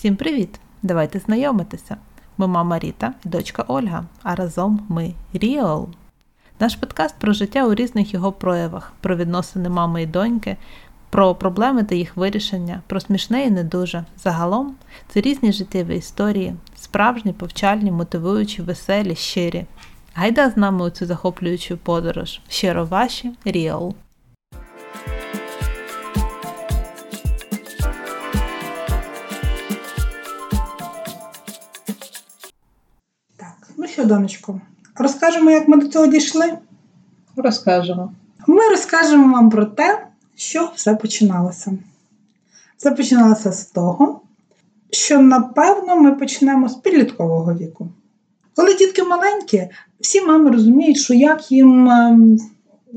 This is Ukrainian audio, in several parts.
Всім привіт! Давайте знайомитися. Ми мама Ріта і дочка Ольга, а разом ми Ріол. Наш подкаст про життя у різних його проявах, про відносини мами і доньки, про проблеми та їх вирішення, про смішне і не дуже. Загалом це різні життєві історії, справжні, повчальні, мотивуючі, веселі, щирі. Гайда з нами у цю захоплюючу подорож. Щиро ваші Ріол. Донечко, розкажемо, як ми до цього дійшли? Розкажемо. Ми розкажемо вам про те, що все починалося. Все починалося з того, що напевно ми почнемо з підліткового віку. Коли дітки маленькі, всі мами розуміють, що як їм ем,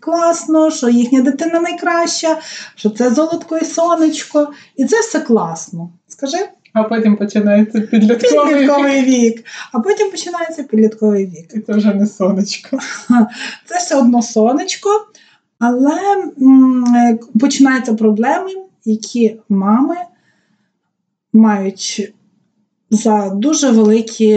класно, що їхня дитина найкраща, що це золотко і сонечко, і це все класно. Скажи? А потім починається підлітковий, підлітковий вік. А потім починається підлітковий вік. І це вже не сонечко. Це все одно сонечко, але м- починаються проблеми, які мами мають за дуже великі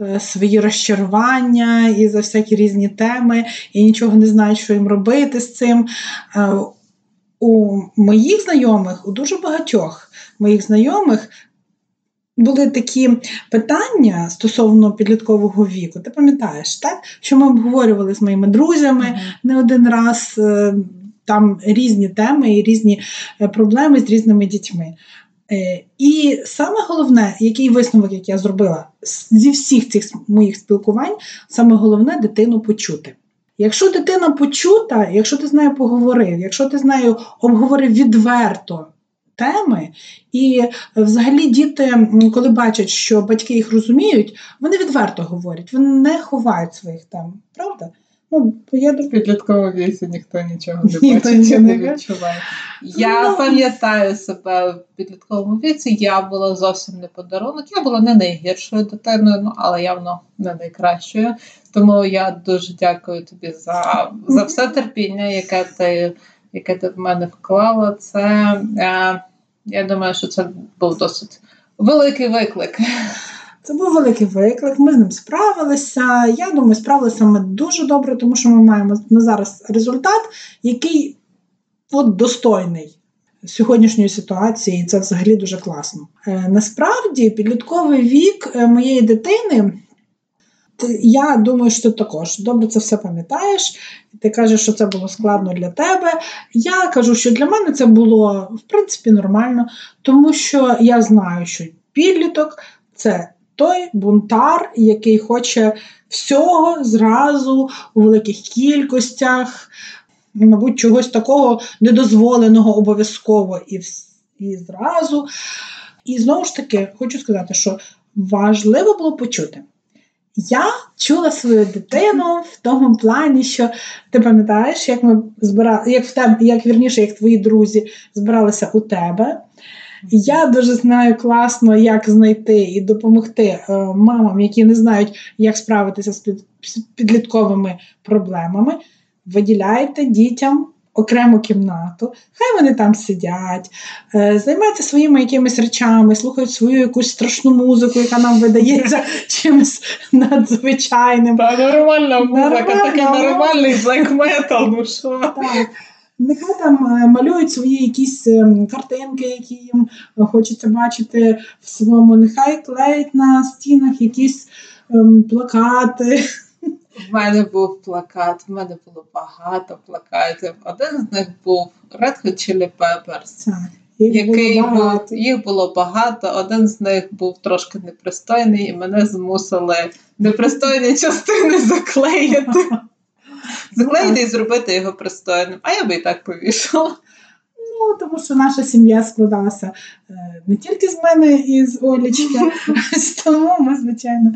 е, свої розчарування і за всякі різні теми, і нічого не знають, що їм робити з цим. Е, у моїх знайомих, у дуже багатьох моїх знайомих були такі питання стосовно підліткового віку. Ти пам'ятаєш, так? Що ми обговорювали з моїми друзями mm-hmm. не один раз. Е, там різні теми і різні е, проблеми з різними дітьми. Е, і саме головне, який висновок, як я зробила, зі всіх цих моїх спілкувань, саме головне дитину почути. Якщо дитина почута, якщо ти з нею поговорив, якщо ти з нею обговорив відверто теми. І взагалі діти, коли бачать, що батьки їх розуміють, вони відверто говорять, вони не ховають своїх тем, правда? Ну, я В підлітковому віці ніхто нічого не бачить і не відчуває. Я ну, пам'ятаю себе в підлітковому віці, я була зовсім не подарунок. Я була не найгіршою дитиною, ну але явно не найкращою. Тому я дуже дякую тобі за за все терпіння, яке ти яке ти в мене вклала. Це е, я думаю, що це був досить великий виклик. Це був великий виклик, ми з ним справилися. Я думаю, справилися ми дуже добре, тому що ми маємо на зараз результат, який от достойний сьогоднішньої ситуації, і це взагалі дуже класно. Е, насправді, підлітковий вік е, моєї дитини я думаю, що ти також добре це все пам'ятаєш. Ти кажеш, що це було складно для тебе. Я кажу, що для мене це було в принципі нормально, тому що я знаю, що підліток це той бунтар, який хоче всього зразу у великих кількостях, мабуть, чогось такого недозволеного обов'язково і, і зразу. І знову ж таки, хочу сказати, що важливо було почути. Я чула свою дитину в тому плані, що ти пам'ятаєш, як ми збирали, як в тебе, як вірніше, як твої друзі збиралися у тебе. Я дуже знаю класно, як знайти і допомогти е, мамам, які не знають, як справитися з підлітковими проблемами. Виділяйте дітям окрему кімнату, хай вони там сидять, е, займаються своїми якимись речами, слухають свою якусь страшну музику, яка нам видається чимось надзвичайним. Та нормальна музика, такий нормальний black ну що? Так. Нехай там е, малюють свої якісь ем, картинки, які їм хочеться бачити в своєму, нехай клеють на стінах якісь ем, плакати. В мене був плакат, в мене було багато плакатів. Один з них був Red Hot Chili Peppers. Їх який було багато. був, їх було багато, один з них був трошки непристойний, і мене змусили непристойні частини заклеїти. Заклеїти і зробити його пристойним. А я би і так повішала. Ну, тому що наша сім'я складалася е, не тільки з мене і з Олічки, тому ми, звичайно,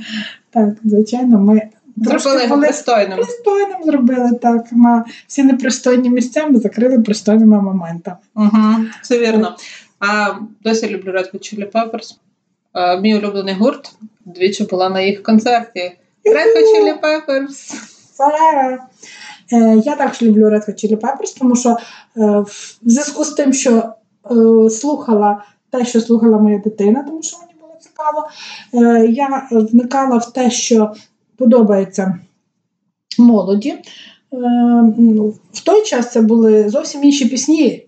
так, звичайно, ми Зробили його пристойним. Пристойним зробили так. На всі непристойні місця ми закрили пристойними моментами. Угу, Все вірно. А досі люблю Red Hot Chili Peppers. А, мій улюблений гурт. Двічі була на їх концерті. Red Hot Chili Peppers. Forever. Е, я також люблю Red Hot Chili Peppers, тому що е, в зв'язку з тим, що е, слухала те, що слухала моя дитина, тому що мені було цікаво. Я вникала в те, що подобається молоді. Е, в той час це були зовсім інші пісні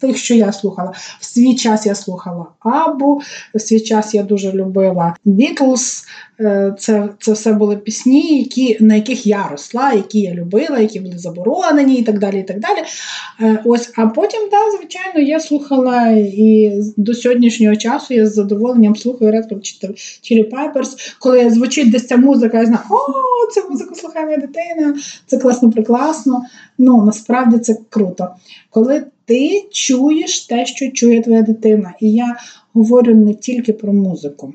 тих, що я слухала. В свій час я слухала Абу, в свій час я дуже любила Бітлз. Е, це це все були пісні, які, на яких я росла, які я любила, які були заборонені, і так далі. і так далі. Е, ось, А потім, да, звичайно, я слухала і до сьогоднішнього часу я з задоволенням слухаю Red Hot Chili Peppers. Коли звучить десь ця музика, я знаю, о, цю музику слухає моя дитина, це класно, прекрасно. Ну, насправді це круто. Коли ти чуєш те, що чує твоя дитина. І я говорю не тільки про музику.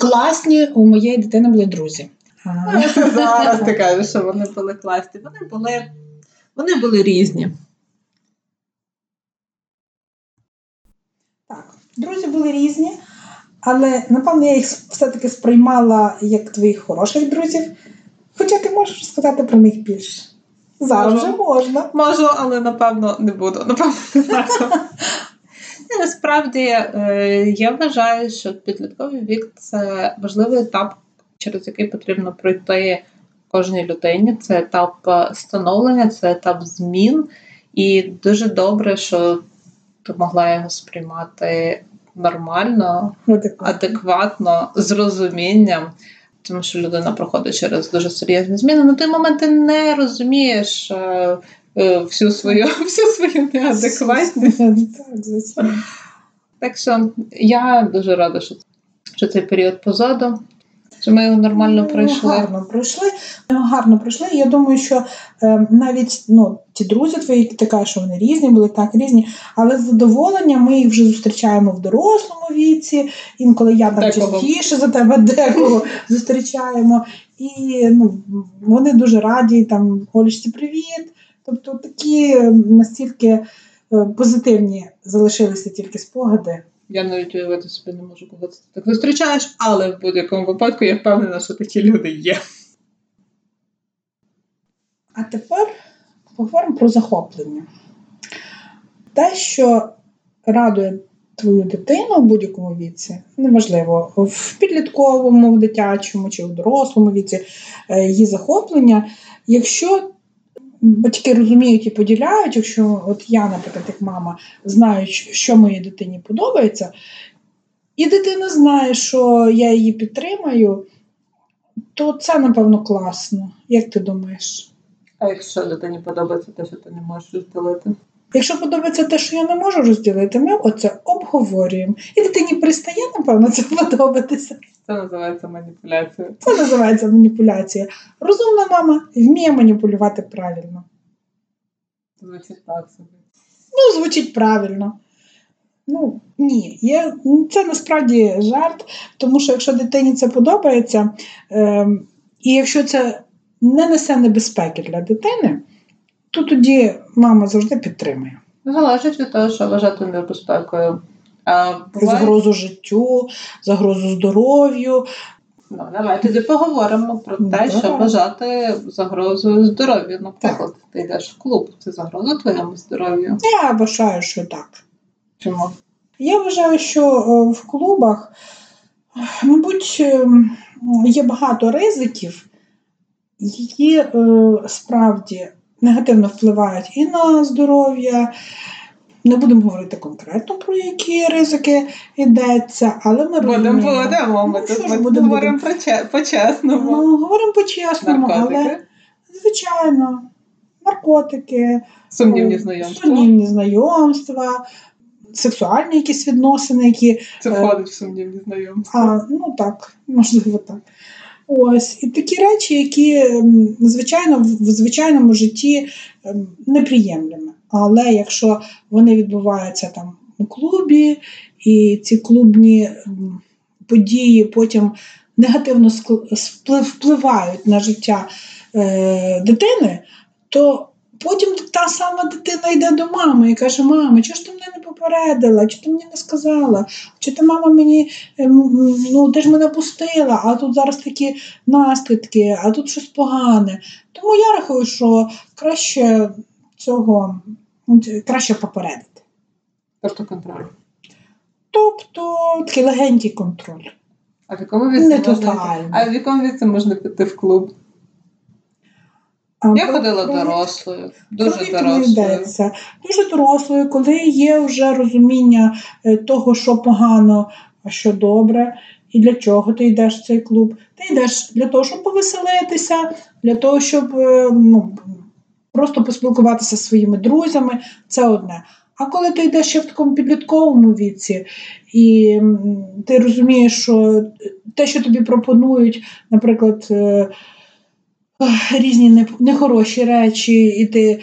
Класні у моєї дитини були друзі. Зараз ти кажеш, що вони були класні. Вони були, Вони були різні. Так, друзі були різні, але напевно я їх все-таки сприймала як твоїх хороших друзів. Хоча ти можеш сказати про них більше. Зараз вже можна. Можу, але напевно не буду. Напевно, не. Насправді е, я вважаю, що підлітковий вік це важливий етап, через який потрібно пройти кожній людині. Це етап е, становлення, це етап змін. І дуже добре, що ти могла його сприймати нормально, адекватно, адекватно з розумінням тому що людина проходить через дуже серйозні зміни. На той момент ти не розумієш е, е, всю свою всю свою неадекватність. Так що я дуже рада, що, що цей період позаду. Що ми його нормально ну, пройшли. Гарно пройшли. Гарно пройшли. Я думаю, що е, навіть ну, ті друзі твої, ти кажеш, що вони різні, були так різні, але з задоволенням ми їх вже зустрічаємо в дорослому віці. Інколи я там частіше за тебе декого зустрічаємо. І ну, вони дуже раді, там, Олічці, привіт. Тобто такі настільки е, позитивні залишилися тільки спогади. Я навіть уявити собі не можу, кого ти так зустрічаєш, але в будь-якому випадку я впевнена, що такі люди є. А тепер поговоримо про захоплення. Те, що радує твою дитину в будь-якому віці, неважливо, в підлітковому, в дитячому чи в дорослому віці е, її захоплення, якщо батьки розуміють і поділяють, якщо от я, наприклад, як мама, знаю, що моїй дитині подобається, і дитина знає, що я її підтримаю, то це, напевно, класно. Як ти думаєш? А якщо дитині подобається те, що ти не можеш розділити? Якщо подобається те, що я не можу розділити, ми оце обговорюємо. І дитині пристає, напевно, це подобатися. Це називається маніпуляція. Це називається маніпуляція. Розумна мама вміє маніпулювати правильно. Звучить так собі. Ну, звучить правильно. Ну, ні, є, це насправді жарт, тому що якщо дитині це подобається, е, і якщо це не несе небезпеки для дитини, то тоді мама завжди підтримує. Залежить від того, що вважати небезпекою. А, буває... Загрозу життю, загрозу здоров'ю. Ну, Давай тоді поговоримо про ну, те, давай. що вважати загрозою здоров'ю. Наприклад, так. ти йдеш в клуб, це загроза твоєму здоров'ю? Я вважаю, що так. Чому? Я вважаю, що е, в клубах, мабуть, ем, є багато ризиків, які е, справді негативно впливають і на здоров'я. Не будемо говорити конкретно про які ризики йдеться, але ми Будемо будемо, ми ну, тут будемо говоримо по-чесному. Ну, говоримо по-чесному, але звичайно, наркотики, сумнівні знайомства, сумнівні знайомства, сексуальні якісь відносини, які. Це е, входить в сумнівні знайомства. А, Ну так, можливо, так. Ось і такі речі, які звичайно в звичайному житті неприємними. Але якщо вони відбуваються там у клубі, і ці клубні події потім негативно впливають на життя е, дитини, то Потім та сама дитина йде до мами і каже: Мама, чого ж ти мене не попередила, чи ти мені не сказала, чи ти мама мені ем, ну, ти ж мене пустила, а тут зараз такі наслідки, а тут щось погане. Тому я рахую, що краще цього краще попередити. Тобто контроль. Тобто такий легенький контроль. А в якому віці не можна... А в якому віці можна піти в клуб? А, Я ходила дорослою, дуже дорослою. Дуже дорослою, коли є вже розуміння е, того, що погано, а що добре, і для чого ти йдеш в цей клуб. Ти йдеш для того, щоб повеселитися, для того, щоб е, ну, просто поспілкуватися зі своїми друзями, це одне. А коли ти йдеш ще в такому підлітковому віці, і ти розумієш, що те, що тобі пропонують, наприклад, е, різні нехороші речі, і ти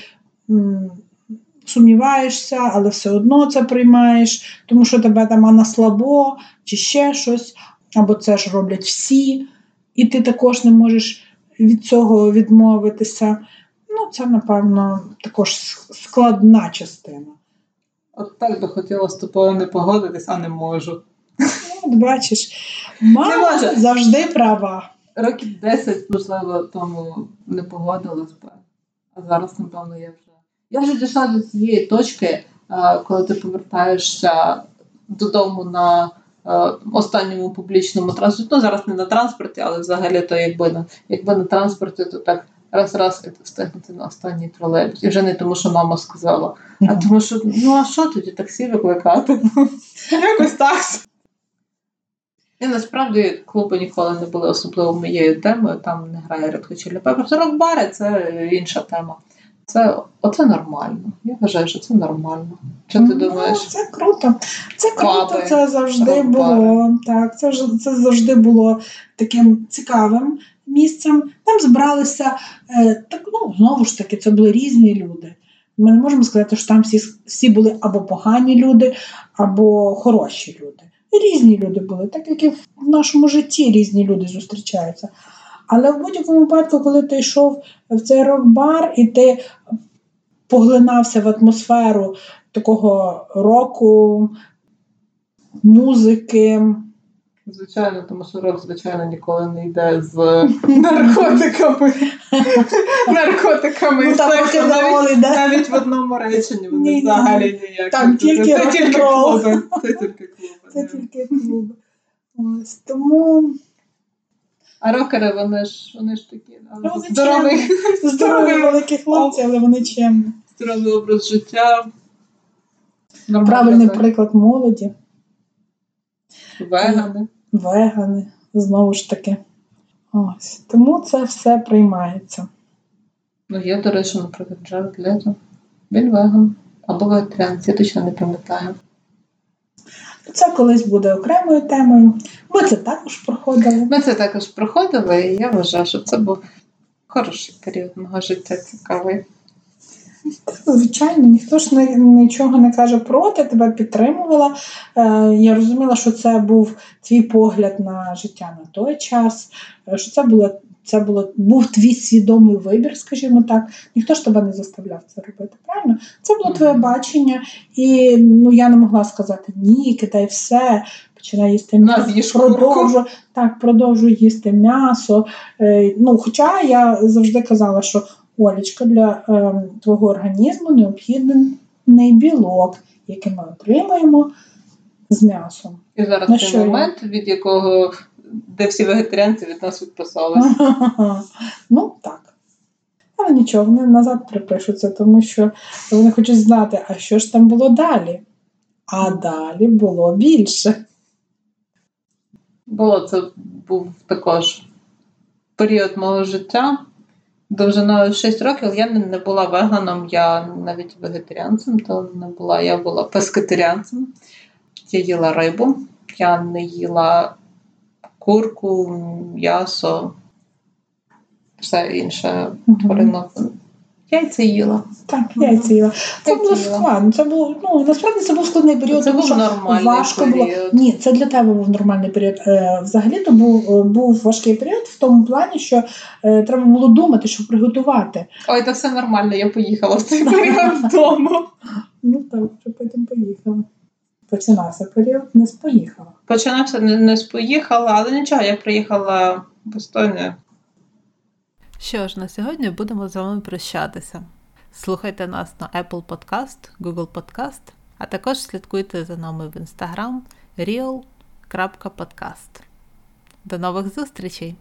сумніваєшся, але все одно це приймаєш, тому що тебе там на слабо, чи ще щось, або це ж роблять всі, і ти також не можеш від цього відмовитися. Ну, це, напевно, також складна частина. От так би хотіла з тобою не погодитись, а не можу. От бачиш, мама завжди права. Років 10, можливо, тому не погодилась би. А зараз, напевно, я вже. Я вже дійшла до цієї точки, коли ти повертаєшся додому на останньому публічному транспорті. Ну, зараз не на транспорті, але взагалі то якби на якби на транспорті, то так раз-раз встигнути на останній тролейбус. І вже не тому, що мама сказала, а тому, що ну а що тоді таксі викликати? Якось так. І насправді клуби ніколи не були особливо моєю темою, там не грає Red Hot Chili Peppers. Рок-бари це інша тема. Це оце нормально. Я вважаю, що це нормально. Що ти ну, думаєш? Це круто. Це круто, Клаби, це завжди було. Так, це це завжди було таким цікавим місцем. Там збиралися е, так, ну знову ж таки, це були різні люди. Ми не можемо сказати, що там всі всі були або погані люди, або хороші люди. Різні люди були, так як і в нашому житті різні люди зустрічаються. Але в будь-якому випадку, коли ти йшов в цей рок-бар і ти поглинався в атмосферу такого року, музики. Звичайно, тому що рок, звичайно, ніколи не йде з наркотиками. Наркотиками ну, і сексом. Навіть, навіть в одному реченні вони взагалі ніяк. Там тільки Це тільки клуби. Це тільки клуби. Це тільки клуби. Ось тому. А рокери, вони ж вони ж такі ну, здоровий, здоровий великі хлопці, але вони чемні. Здоровий образ життя. Правильний приклад молоді. Вегани. Вегани, знову ж таки. Ось. Тому це все приймається. Ну, є, до речі, наприклад, Джаред Лето. Він веган. Або вегетаріанець, я точно не пам'ятаю. Це колись буде окремою темою. Ми це також проходили. Ми це також проходили, і я вважаю, що це був хороший період мого життя цікавий. Звичайно, ніхто ж нічого не каже проти, тебе підтримувала. Е, я розуміла, що це був твій погляд на життя на той час, е, що це було це було, був твій свідомий вибір, скажімо так. Ніхто ж тебе не заставляв це робити. Правильно? Це було твоє бачення, і ну, я не могла сказати ні, кидай все, починай їсти м'ясо, продовжу, так, продовжуй їсти м'ясо. Е, ну, Хоча я завжди казала, що Олічка для е, твого організму необхідний білок, який ми отримаємо з м'ясом. І зараз На цей момент, від якого де всі вегетаріанці від нас відписались. Ну, так. Але нічого, вони назад припишуться, тому що вони хочуть знати, а що ж там було далі. А далі було більше. Було це був також період мого життя. Довжиною 6 років я не була веганом, я навіть вегетаріанцем, то не була, я була пескетаріанцем. Я їла рибу, я не їла курку, м'ясо, все інше тваринок. Яйця їла. Так, яйця їла. Це було складно. Це було, ну, насправді це був складний період, це тому був нормальний важко період. було. Ні, це для тебе був нормальний період. Е, взагалі то був е, був важкий період в тому плані, що е, треба було думати, що приготувати. Ой, це все нормально, я поїхала в цей період вдома. Ну так, що потім поїхала починався період, не споїхала. Починався не, не споїхала, але нічого, я приїхала достойно. Що ж, на сьогодні будемо з вами прощатися. Слухайте нас на Apple Podcast, Google Podcast, а також слідкуйте за нами в Instagram real.podcast. До нових зустрічей!